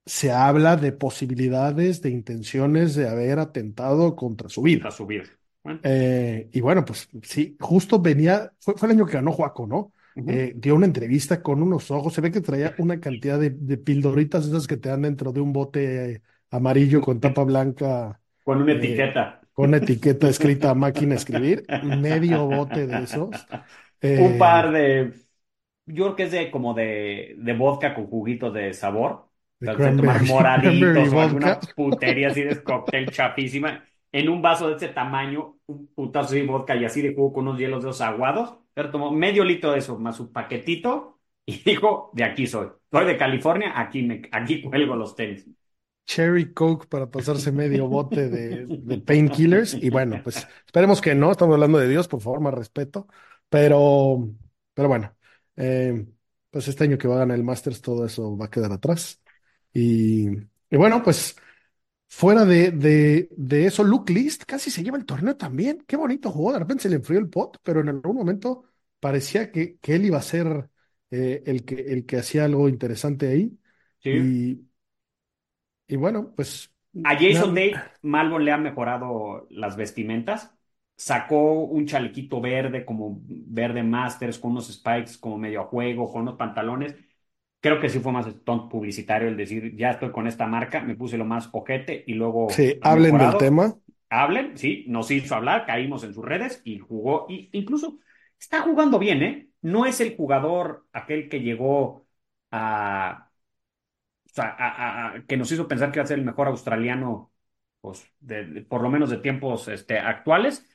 Speaker 5: se habla de posibilidades, de intenciones de haber atentado contra su vida.
Speaker 6: Para subir. Bueno,
Speaker 5: Eh, y bueno, pues sí, justo venía, fue, fue el año que ganó Joaco, ¿no? Eh, dio una entrevista con unos ojos, se ve que traía una cantidad de, de pildoritas esas que te dan dentro de un bote amarillo con tapa blanca
Speaker 6: Con una
Speaker 5: eh,
Speaker 6: etiqueta.
Speaker 5: con una etiqueta escrita a máquina escribir, medio bote de esos.
Speaker 6: Un par
Speaker 5: Eh,
Speaker 6: de, yo creo que es de como de, de vodka con juguitos de sabor.
Speaker 5: de
Speaker 6: de tomar moraditos o alguna putería así de cóctel chafísima. En un vaso de ese tamaño, un putazo de vodka y así de jugo con unos hielos de esos aguados. Pero tomó medio litro de eso, más su paquetito, y dijo, de aquí soy. Soy de California, aquí, me, aquí cuelgo los tenis.
Speaker 5: Cherry Coke para pasarse medio bote de, de painkillers. Y bueno, pues esperemos que no, estamos hablando de Dios, por favor, más respeto. Pero, pero bueno, eh, pues este año que va a ganar el Masters, todo eso va a quedar atrás. Y, y bueno, pues fuera de, de, de eso, Luke List casi se lleva el torneo también. Qué bonito jugó, de repente se le enfrió el pot, pero en algún momento parecía que, que él iba a ser eh, el que, el que hacía algo interesante ahí.
Speaker 6: ¿sí?
Speaker 5: Y, y bueno, pues
Speaker 6: A Jason Day, Malbon le ha mejorado las vestimentas. Sacó un chalequito verde, como verde Masters, con unos spikes como medio a juego, con unos pantalones. Creo que sí fue más stunt publicitario el decir, ya estoy con esta marca, me puse lo más ojete y luego
Speaker 5: sí,
Speaker 6: ha
Speaker 5: hablen del tema.
Speaker 6: Hablen, sí, nos hizo hablar, caímos en sus redes y jugó, y incluso está jugando bien, ¿eh? No es el jugador aquel que llegó a, sea, a- a- que nos hizo pensar que iba a ser el mejor australiano, pues, de- de- por lo menos de tiempos este, actuales,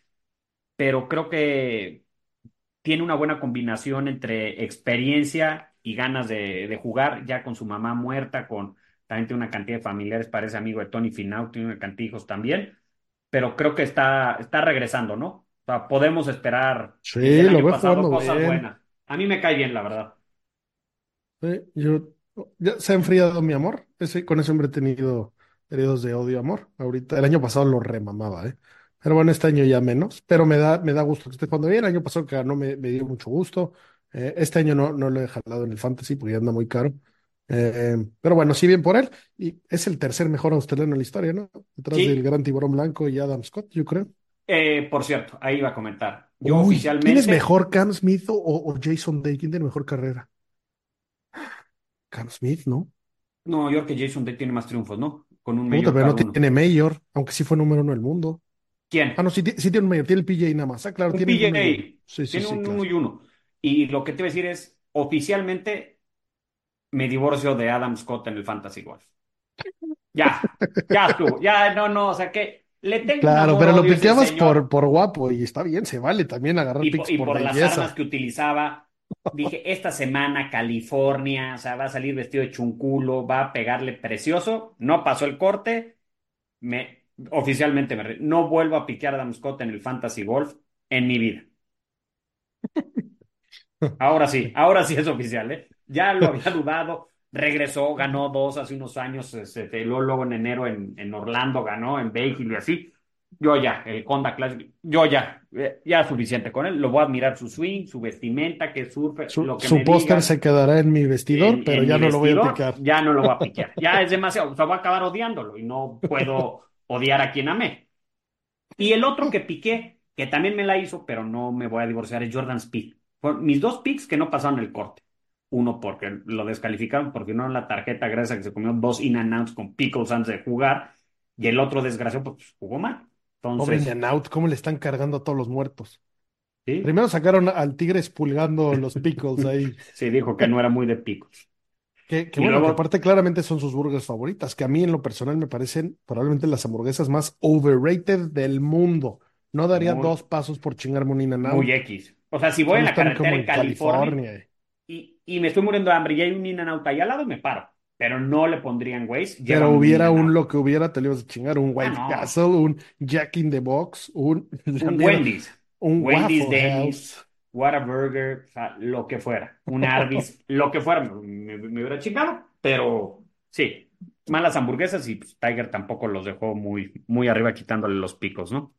Speaker 6: pero creo que tiene una buena combinación entre experiencia y ganas de, de jugar, ya con su mamá muerta, con también tiene una cantidad de familiares, parece amigo de Tony Finau, tiene una cantidad de hijos también, pero creo que está, está regresando, ¿no? O sea, podemos esperar
Speaker 5: Sí,
Speaker 6: el
Speaker 5: lo
Speaker 6: año
Speaker 5: veo
Speaker 6: pasado cosas
Speaker 5: bien.
Speaker 6: buenas. A mí me cae bien, la verdad.
Speaker 5: Sí, yo, ya se ha enfriado mi amor. Ese, con ese hombre he tenido periodos de odio-amor. Ahorita, el año pasado lo remamaba, ¿eh? Pero bueno, este año ya menos. Pero me da, me da gusto que esté jugando bien. El año pasado que ganó me, me dio mucho gusto. Eh, este año no, no lo he jalado en el Fantasy porque ya anda muy caro. Eh, pero bueno, sí bien por él. Y es el tercer mejor australiano en la historia, ¿no? Detrás
Speaker 6: Sí.
Speaker 5: del gran tiburón blanco y Adam Scott, yo creo.
Speaker 6: Eh, por cierto, ahí iba a comentar. Yo
Speaker 5: Uy,
Speaker 6: oficialmente.
Speaker 5: ¿quién es mejor, Cam Smith o, o Jason Day? ¿Quién tiene mejor carrera? Cam Smith, ¿no?
Speaker 6: No, yo creo que Jason Day tiene más triunfos, ¿no? Con un mayor
Speaker 5: pero no
Speaker 6: uno.
Speaker 5: tiene mayor, aunque sí fue número uno del mundo.
Speaker 6: ¿Quién?
Speaker 5: Ah, no, sí, ti- sí tiene un mayor, tiene el PJ nada más. Ah, claro,
Speaker 6: Un
Speaker 5: tiene un
Speaker 6: PJ.
Speaker 5: uno. Sí, sí,
Speaker 6: Tiene
Speaker 5: sí,
Speaker 6: un
Speaker 5: claro.
Speaker 6: uno y uno. Y lo que te iba a decir es, oficialmente me divorcio de Adam Scott en el Fantasy Golf. Ya, ya estuvo. Ya, no, no, o sea que le tengo un
Speaker 5: Claro, pero lo
Speaker 6: señor.
Speaker 5: por, por guapo y está bien, se vale también agarrar
Speaker 6: y,
Speaker 5: picks
Speaker 6: y
Speaker 5: por
Speaker 6: por las
Speaker 5: belleza.
Speaker 6: armas que utilizaba. Dije, esta semana California, o sea, va a salir vestido de chunculo, va a pegarle precioso. No pasó el corte. Me, oficialmente me no vuelvo a piquear a Adam Scott en el Fantasy Golf en mi vida. Ahora sí, ahora sí es oficial, ¿eh? Ya lo había dudado. Regresó, ganó dos hace unos años, este, luego, luego en enero en, en Orlando ganó, en Bay y así. Yo ya, el Conda Classic, yo ya, eh, ya suficiente con él. Lo voy a admirar su swing, su vestimenta, que surfe,
Speaker 5: Su,
Speaker 6: lo que
Speaker 5: su póster se quedará en mi vestidor,
Speaker 6: en-
Speaker 5: pero
Speaker 6: en
Speaker 5: ya no lo voy a picar.
Speaker 6: Ya no lo voy a piquear. Ya es demasiado. O sea, voy a acabar odiándolo y no puedo odiar a quien amé. Y el otro que piqué, que también me la hizo, pero no me voy a divorciar, es Jordan Speed. Fueron mis dos picks que no pasaron el corte. Uno porque lo descalificaron porque no en la tarjeta gracias a que se comió dos in and outs con pickles antes de jugar. Y el otro desgraciado pues jugó mal.
Speaker 5: Pobre
Speaker 6: Entonces,
Speaker 5: Out, ¿cómo le están cargando a todos los muertos?
Speaker 6: sí,
Speaker 5: Primero sacaron al tigre expulgando los pickles ahí.
Speaker 6: sí dijo que no era muy de pickles.
Speaker 5: Que, que bueno,
Speaker 6: luego-
Speaker 5: que aparte claramente son sus burgers favoritas, que a mí en lo personal me parecen probablemente las hamburguesas más overrated del mundo. No daría
Speaker 6: Muy-
Speaker 5: dos pasos por chingarme un In-N-Out.
Speaker 6: Muy X. O sea, si voy en la carretera en California, y, y me estoy muriendo de hambre y hay un in ahí al lado, me paro. Pero no le pondrían Waze.
Speaker 5: Pero hubiera un lo que hubiera, te lo ibas a chingar, un White
Speaker 6: no.
Speaker 5: Castle, un Jack in the Box, un,
Speaker 6: Un Wendy's,
Speaker 5: un
Speaker 6: Wendy's.
Speaker 5: House.
Speaker 6: Whataburger, o sea, lo que fuera. Un Arby's, lo que fuera, me, hubiera chingado. Pero sí, malas hamburguesas y pues, Tiger tampoco los dejó muy, muy arriba quitándole los picos, ¿no?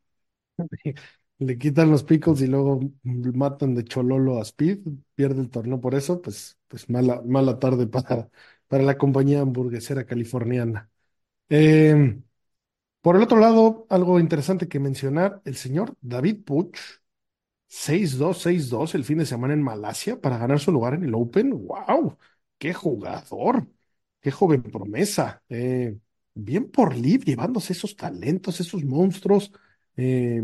Speaker 5: Le quitan los pickles y luego matan de chololo a Speed, pierde el torneo por eso, pues, pues mala, mala tarde para, para la compañía hamburguesera californiana. Eh, por el otro lado, algo interesante que mencionar, el señor David Puch, 6-2, 6-2 el fin de semana en Malasia para ganar su lugar en el Open. ¡Wow! ¡Qué jugador! ¡Qué joven promesa! Eh, bien por Liv, llevándose esos talentos, esos monstruos. Eh,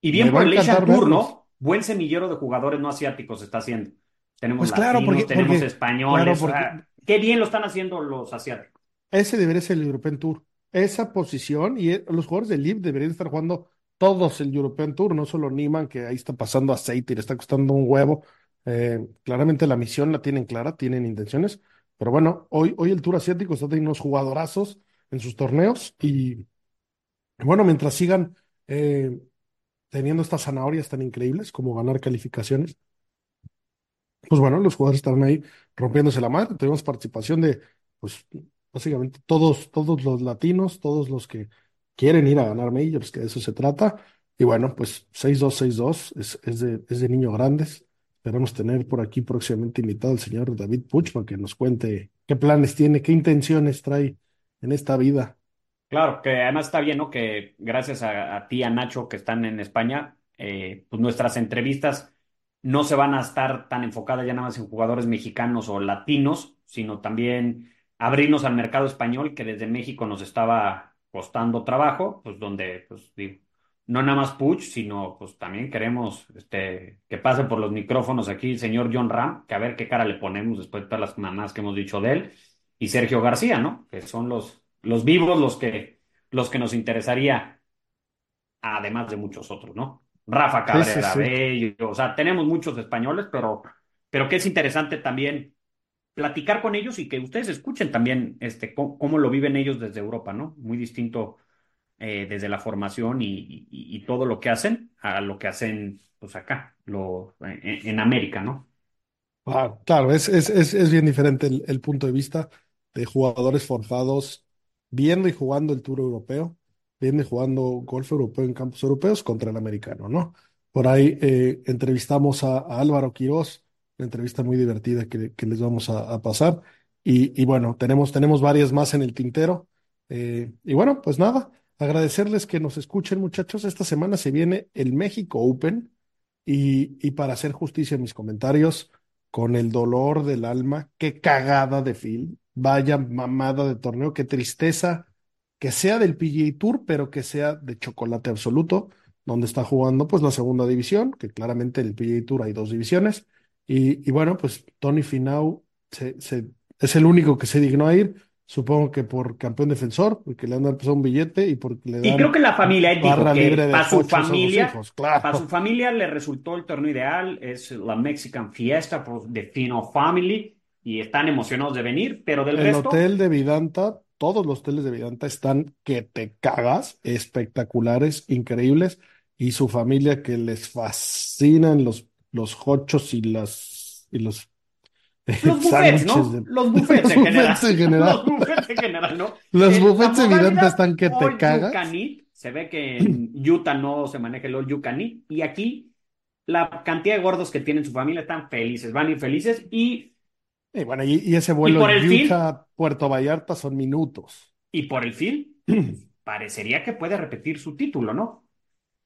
Speaker 6: Y bien por
Speaker 5: encantar
Speaker 6: Tour. ¿no? Buen semillero de jugadores no asiáticos está haciendo. Tenemos
Speaker 5: Pues claro, porque-
Speaker 6: tenemos
Speaker 5: porque-
Speaker 6: españoles.
Speaker 5: claro,
Speaker 6: qué bien lo están haciendo los asiáticos.
Speaker 5: Ese debería ser el European Tour. Esa posición y eh, los jugadores del LIV deberían estar jugando todos el European Tour, no solo Niman, que ahí está pasando aceite y le está costando un huevo. Eh, claramente la misión la tienen clara, tienen intenciones. Pero bueno, hoy, hoy el Tour Asiático está teniendo unos jugadorazos en sus torneos y bueno, mientras sigan eh, teniendo estas zanahorias tan increíbles como ganar calificaciones, pues bueno, los jugadores están ahí rompiéndose la madre. Tenemos participación de, pues, básicamente todos, todos los latinos, todos los que quieren ir a ganar majors, que de eso se trata. Y bueno, pues 6-2, 6-2 es, es de, es de niño grandes. Esperamos tener por aquí próximamente invitado al señor David Puch para que nos cuente qué planes tiene, qué intenciones trae en esta vida.
Speaker 6: Claro, que además está bien, ¿no? Que gracias a, a ti, a Nacho, que están en España, eh, pues nuestras entrevistas no se van a estar tan enfocadas ya nada más en jugadores mexicanos o latinos, sino también abrirnos al mercado español, que desde México nos estaba costando trabajo, pues donde, pues digo, no nada más Puch, sino pues también queremos este, que pase por los micrófonos aquí el señor John Ram, que a ver qué cara le ponemos después de todas las mamás que hemos dicho de él, y Sergio García, ¿no? Que son los, los vivos los que, los que nos interesaría, además de muchos otros, ¿no? Rafa
Speaker 5: Sí, sí,
Speaker 6: Cabrera
Speaker 5: sí.
Speaker 6: Bello, o sea, tenemos muchos españoles, pero, pero que es interesante también platicar con ellos y que ustedes escuchen también este, cómo, cómo lo viven ellos desde Europa, ¿no? Muy distinto eh, desde la formación y, y- y todo lo que hacen a lo que hacen pues acá, lo, en, en América, ¿no?
Speaker 5: Claro, claro, es, es, es, es bien diferente el, el punto de vista de jugadores forjados viendo y jugando el Tour Europeo, viendo y jugando golf europeo en campos europeos contra el americano, ¿no? Por ahí eh, entrevistamos a, a Álvaro Quirós, una entrevista muy divertida que, les vamos a, a pasar. Y, bueno, tenemos, tenemos varias más en el tintero. Eh, y bueno, pues nada, agradecerles que nos escuchen, muchachos. Esta semana se viene el México Open. Y, y para hacer justicia en mis comentarios, con el dolor del alma, qué cagada de Phil, vaya mamada de torneo, qué tristeza que sea del PGA Tour, pero que sea de chocolate absoluto, donde está jugando pues la segunda división, que claramente en el PGA Tour hay dos divisiones, y, y bueno, pues Tony Finau se, se- es el único que se dignó a ir, supongo que por campeón defensor, porque le han dado un billete y porque le
Speaker 6: Y
Speaker 5: dan
Speaker 6: creo que la familia, él dijo que
Speaker 5: de
Speaker 6: para su familia,
Speaker 5: hijos, claro.
Speaker 6: para su familia le resultó el torneo ideal, es la Mexican Fiesta por The Fino Family y están emocionados de venir, pero del
Speaker 5: El
Speaker 6: resto,
Speaker 5: hotel de Vidanta, todos los hoteles de Vidanta están que te cagas, espectaculares, increíbles, y su familia que les fascinan los, los hochos y las y los
Speaker 6: los buffets, ¿no?
Speaker 5: de-
Speaker 6: Los buffets en general. Los buffets en general, ¿no?
Speaker 5: Los buffets de Vidanta están que te cagas.
Speaker 6: se ve que en Utah no se maneja el all you can eat, y aquí la cantidad de gordos que tienen su familia están felices, van a ir felices y
Speaker 5: Y bueno, y, y ese vuelo
Speaker 6: por el?
Speaker 5: Utah, Puerto Vallarta son minutos.
Speaker 6: Y por el fin, parecería que puede repetir su título, ¿no?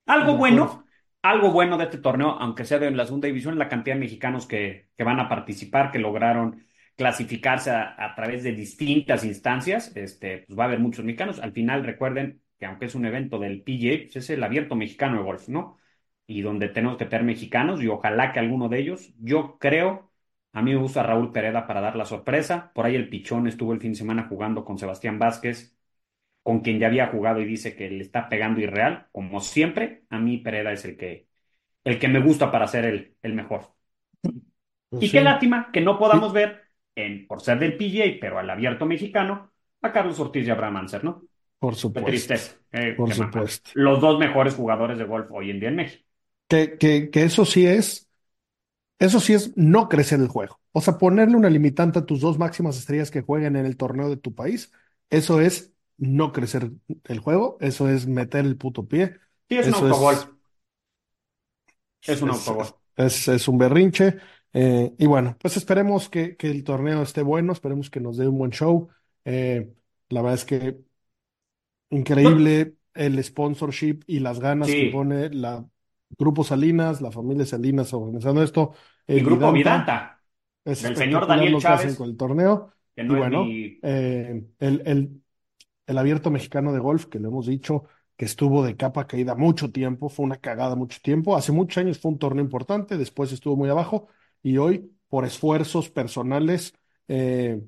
Speaker 6: Algo bueno, algo bueno de este torneo, aunque sea de la segunda división, la cantidad de mexicanos que, que van a participar, que lograron clasificarse a, a través de distintas instancias, este, pues va a haber muchos mexicanos. Al final, recuerden que aunque es un evento del PGA, pues es el abierto mexicano de golf, ¿no? Y donde tenemos que tener mexicanos y ojalá que alguno de ellos, yo creo, a mí me gusta Raúl Pereda para dar la sorpresa. Por ahí el Pichón estuvo el fin de semana jugando con Sebastián Vázquez con quien ya había jugado y dice que le está pegando irreal, como siempre, a mí Pereda es el que, el que me gusta para ser el, el mejor.
Speaker 5: Pues
Speaker 6: y
Speaker 5: sí.
Speaker 6: qué lástima que no podamos ver, en, por ser del PGA, pero al abierto mexicano, a Carlos Ortiz y a Abraham Anser, ¿no?
Speaker 5: Por
Speaker 6: Qué
Speaker 5: supuesto.
Speaker 6: tristeza. eh,
Speaker 5: Por
Speaker 6: qué mamada.
Speaker 5: supuesto.
Speaker 6: Los dos mejores jugadores de golf hoy en día en México.
Speaker 5: Que, que, que eso sí es, eso sí es no crecer el juego. O sea, ponerle una limitante a tus dos máximas estrellas que jueguen en el torneo de tu país, eso es no crecer el juego, eso es meter el puto pie,
Speaker 6: Sí, es un
Speaker 5: eso
Speaker 6: autogol.
Speaker 5: es,
Speaker 6: Es un autogol.
Speaker 5: es, es un berrinche. Eh, y bueno, pues esperemos que, que el torneo esté bueno, esperemos que nos dé un buen show. Eh, la verdad es que increíble el sponsorship y las ganas que pone la Grupo Salinas, la familia Salinas organizando esto.
Speaker 6: El
Speaker 5: El
Speaker 6: grupo
Speaker 5: Vidanta, es
Speaker 6: del señor Daniel Chávez,
Speaker 5: con el torneo.
Speaker 6: que no
Speaker 5: bueno, eh, el, el, el abierto mexicano de golf, que lo hemos dicho, que estuvo de capa caída mucho tiempo, fue una cagada mucho tiempo. Hace muchos años fue un torneo importante, después estuvo muy abajo y hoy, por esfuerzos personales, eh,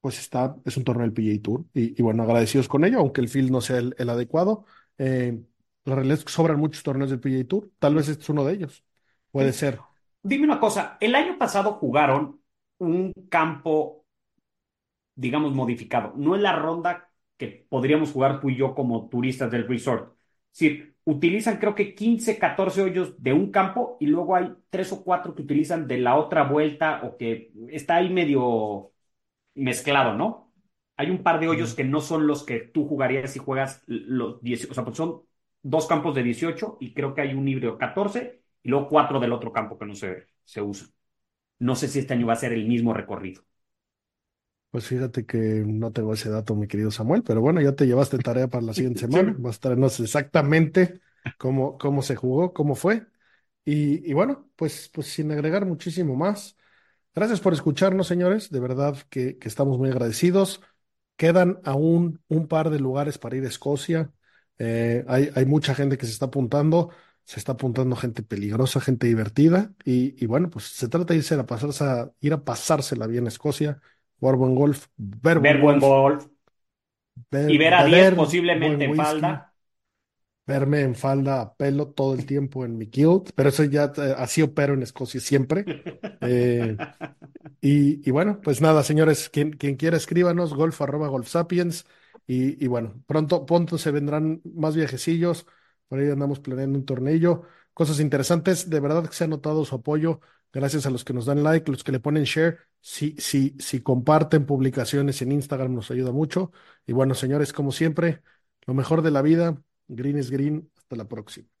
Speaker 5: pues está, es un torneo del PGA Tour. Y, y bueno, agradecidos con ello, aunque el field no sea el, el adecuado. Eh, la realidad es que sobran muchos torneos del PGA Tour. Tal vez este es uno de ellos. Puede
Speaker 6: Sí.
Speaker 5: ser.
Speaker 6: Dime una cosa, el año pasado jugaron un campo, digamos, modificado. No es la ronda que podríamos jugar tú y yo como turistas del resort. Es decir, utilizan creo que 15, 14 hoyos de un campo y luego hay tres o cuatro que utilizan de la otra vuelta o que está ahí medio mezclado, ¿no? Hay un par de hoyos que no son los que tú jugarías si juegas los 10, o sea, pues son dos campos de 18 y creo que hay un híbrido 14 y luego cuatro del otro campo que no se, se usa. No sé si este año va a ser el mismo recorrido.
Speaker 5: Pues fíjate que no tengo ese dato, mi querido Samuel, pero bueno, ya te llevaste tarea para la siguiente semana. Vas a traernos exactamente cómo, cómo se jugó, cómo fue. Y, y bueno, pues, pues sin agregar muchísimo más. Gracias por escucharnos, señores. De verdad que, que estamos muy agradecidos. Quedan aún un par de lugares para ir a Escocia. Eh, hay, hay mucha gente que se está apuntando. Se está apuntando gente peligrosa, gente divertida. Y, y bueno, pues se trata de irse a pasarse a, ir a pasársela bien a Escocia, jugar buen golf, ver
Speaker 6: Ver
Speaker 5: buen golf,
Speaker 6: golf
Speaker 5: ver-
Speaker 6: y ver a
Speaker 5: beber
Speaker 6: 10 posiblemente en falda.
Speaker 5: verme en falda a pelo todo el tiempo en mi kilt, pero eso ya eh, así opero en Escocia siempre. Eh, y, y bueno, pues nada, señores, quien, quien quiera escríbanos, golf arroba golf sapiens. Y, bueno, pronto, pronto se vendrán más viajecillos. Por ahí andamos planeando un tornillo, cosas interesantes. De verdad que se ha notado su apoyo. Gracias a los que nos dan like, los que le ponen share. Si, si, si comparten publicaciones en Instagram nos ayuda mucho. Y bueno, señores, como siempre, lo mejor de la vida. Green is green. Hasta la próxima.